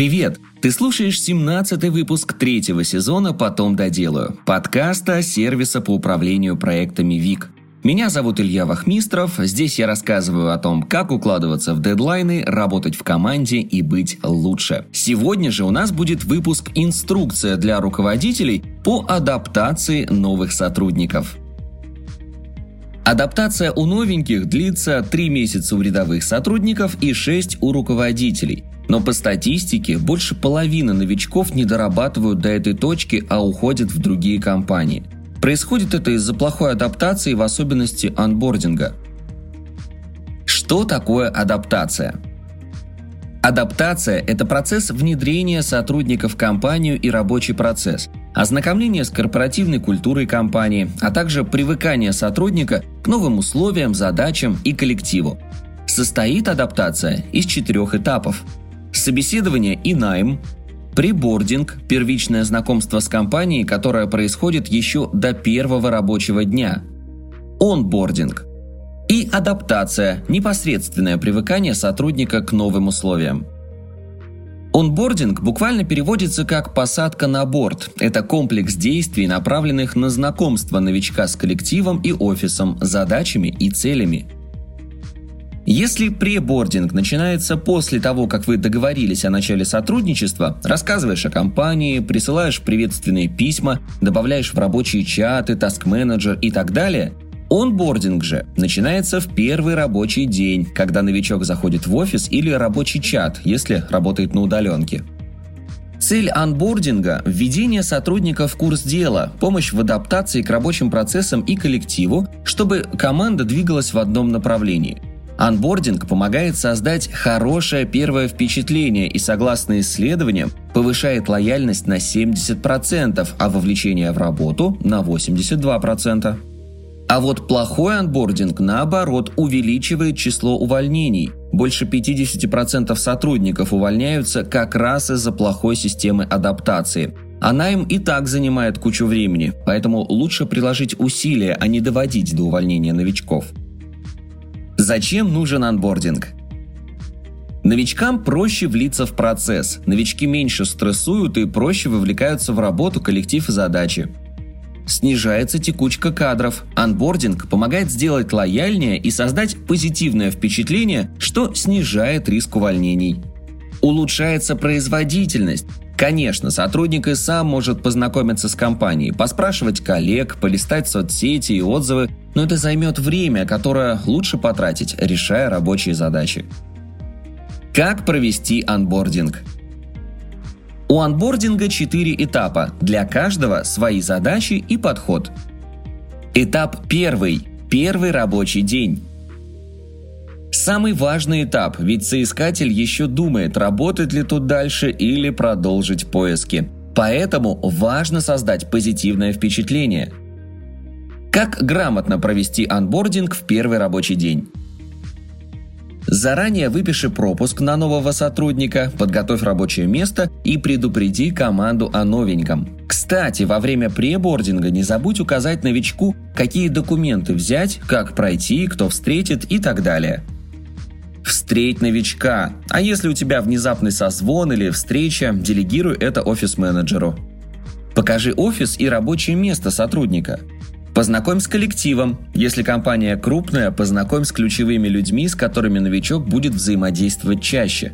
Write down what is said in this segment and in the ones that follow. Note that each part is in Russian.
Привет! Ты слушаешь 17-й выпуск третьего сезона «Потом доделаю» подкаста сервиса по управлению проектами ВИК. Меня зовут Илья Вахмистров. Здесь я рассказываю о том, как укладываться в дедлайны, работать в команде и быть лучше. Сегодня же у нас будет выпуск «Инструкция для руководителей по адаптации новых сотрудников». Адаптация у новеньких длится 3 месяца у рядовых сотрудников и 6 у руководителей. Но по статистике больше половины новичков не дорабатывают до этой точки, а уходят в другие компании. Происходит это из-за плохой адаптации, в особенности анбординга. Что такое адаптация? Адаптация – это процесс внедрения сотрудников в компанию и рабочий процесс, ознакомление с корпоративной культурой компании, а также привыкание сотрудника к новым условиям, задачам и коллективу. Состоит адаптация из четырех этапов – собеседование и найм, прибординг – первичное знакомство с компанией, которое происходит еще до первого рабочего дня, онбординг и адаптация – непосредственное привыкание сотрудника к новым условиям. Онбординг буквально переводится как «посадка на борт». Это комплекс действий, направленных на знакомство новичка с коллективом и офисом, задачами и целями – если пребординг начинается после того, как вы договорились о начале сотрудничества, рассказываешь о компании, присылаешь приветственные письма, добавляешь в рабочие чаты, таск-менеджер и так далее, Онбординг же начинается в первый рабочий день, когда новичок заходит в офис или рабочий чат, если работает на удаленке. Цель анбординга – введение сотрудника в курс дела, помощь в адаптации к рабочим процессам и коллективу, чтобы команда двигалась в одном направлении – Анбординг помогает создать хорошее первое впечатление и, согласно исследованиям, повышает лояльность на 70%, а вовлечение в работу на 82%. А вот плохой анбординг, наоборот, увеличивает число увольнений. Больше 50% сотрудников увольняются как раз из-за плохой системы адаптации. Она им и так занимает кучу времени, поэтому лучше приложить усилия, а не доводить до увольнения новичков. Зачем нужен анбординг? Новичкам проще влиться в процесс. Новички меньше стрессуют и проще вовлекаются в работу, коллектив и задачи. Снижается текучка кадров. Анбординг помогает сделать лояльнее и создать позитивное впечатление, что снижает риск увольнений. Улучшается производительность. Конечно, сотрудник и сам может познакомиться с компанией, поспрашивать коллег, полистать соцсети и отзывы, но это займет время, которое лучше потратить, решая рабочие задачи. Как провести анбординг? У анбординга 4 этапа, для каждого свои задачи и подход. Этап первый – первый рабочий день. Самый важный этап, ведь соискатель еще думает, работать ли тут дальше или продолжить поиски. Поэтому важно создать позитивное впечатление. Как грамотно провести анбординг в первый рабочий день? Заранее выпиши пропуск на нового сотрудника, подготовь рабочее место и предупреди команду о новеньком. Кстати, во время пребординга не забудь указать новичку, какие документы взять, как пройти, кто встретит и так далее. Встреть новичка. А если у тебя внезапный созвон или встреча, делегируй это офис-менеджеру. Покажи офис и рабочее место сотрудника. Познакомь с коллективом. Если компания крупная, познакомь с ключевыми людьми, с которыми новичок будет взаимодействовать чаще.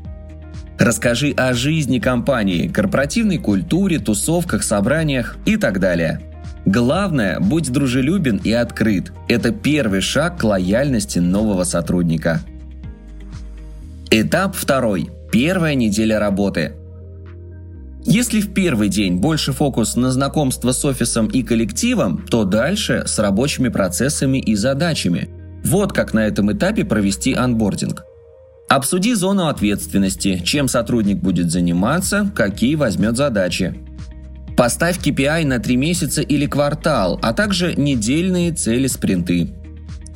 Расскажи о жизни компании, корпоративной культуре, тусовках, собраниях и так далее. Главное, будь дружелюбен и открыт. Это первый шаг к лояльности нового сотрудника. Этап второй. Первая неделя работы. Если в первый день больше фокус на знакомство с офисом и коллективом, то дальше с рабочими процессами и задачами. Вот как на этом этапе провести анбординг. Обсуди зону ответственности, чем сотрудник будет заниматься, какие возьмет задачи. Поставь KPI на 3 месяца или квартал, а также недельные цели спринты.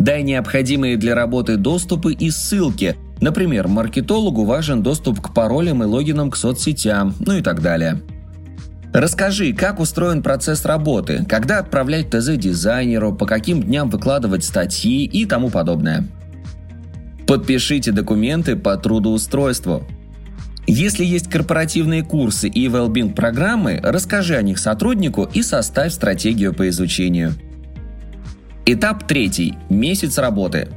Дай необходимые для работы доступы и ссылки – Например, маркетологу важен доступ к паролям и логинам к соцсетям, ну и так далее. Расскажи, как устроен процесс работы, когда отправлять ТЗ дизайнеру, по каким дням выкладывать статьи и тому подобное. Подпишите документы по трудоустройству. Если есть корпоративные курсы и well программы, расскажи о них сотруднику и составь стратегию по изучению. Этап третий. Месяц работы.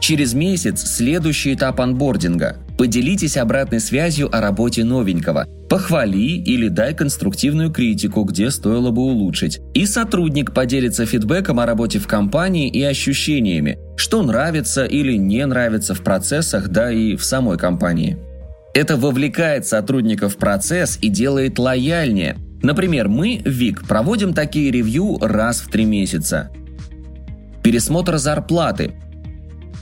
Через месяц следующий этап анбординга. Поделитесь обратной связью о работе новенького. Похвали или дай конструктивную критику, где стоило бы улучшить. И сотрудник поделится фидбэком о работе в компании и ощущениями, что нравится или не нравится в процессах, да и в самой компании. Это вовлекает сотрудников в процесс и делает лояльнее. Например, мы, ВИК, проводим такие ревью раз в три месяца. Пересмотр зарплаты.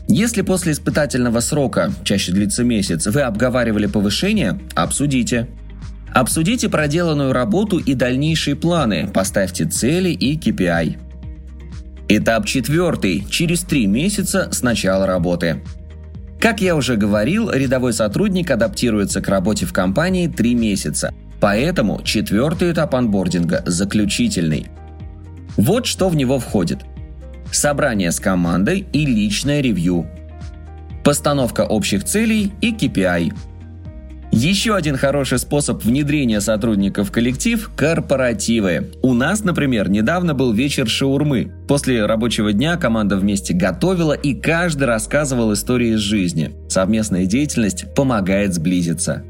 Если после испытательного срока, чаще длится месяц, вы обговаривали повышение, обсудите. Обсудите проделанную работу и дальнейшие планы, поставьте цели и KPI. Этап четвертый. Через три месяца с начала работы. Как я уже говорил, рядовой сотрудник адаптируется к работе в компании 3 месяца. Поэтому четвертый этап анбординга – заключительный. Вот что в него входит. Собрание с командой и личное ревью. Постановка общих целей и KPI – еще один хороший способ внедрения сотрудников в коллектив – корпоративы. У нас, например, недавно был вечер шаурмы. После рабочего дня команда вместе готовила и каждый рассказывал истории из жизни. Совместная деятельность помогает сблизиться.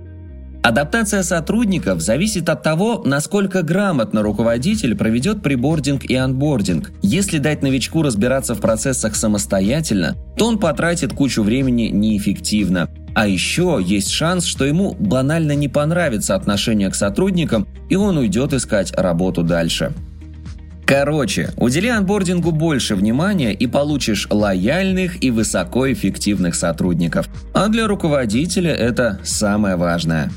Адаптация сотрудников зависит от того, насколько грамотно руководитель проведет прибординг и анбординг. Если дать новичку разбираться в процессах самостоятельно, то он потратит кучу времени неэффективно. А еще есть шанс, что ему банально не понравится отношение к сотрудникам, и он уйдет искать работу дальше. Короче, удели анбордингу больше внимания и получишь лояльных и высокоэффективных сотрудников. А для руководителя это самое важное.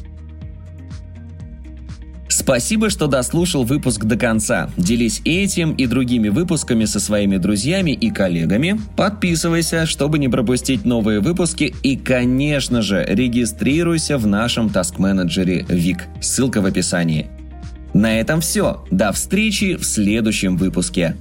Спасибо, что дослушал выпуск до конца. Делись этим и другими выпусками со своими друзьями и коллегами. Подписывайся, чтобы не пропустить новые выпуски. И, конечно же, регистрируйся в нашем таск-менеджере ВИК. Ссылка в описании. На этом все. До встречи в следующем выпуске.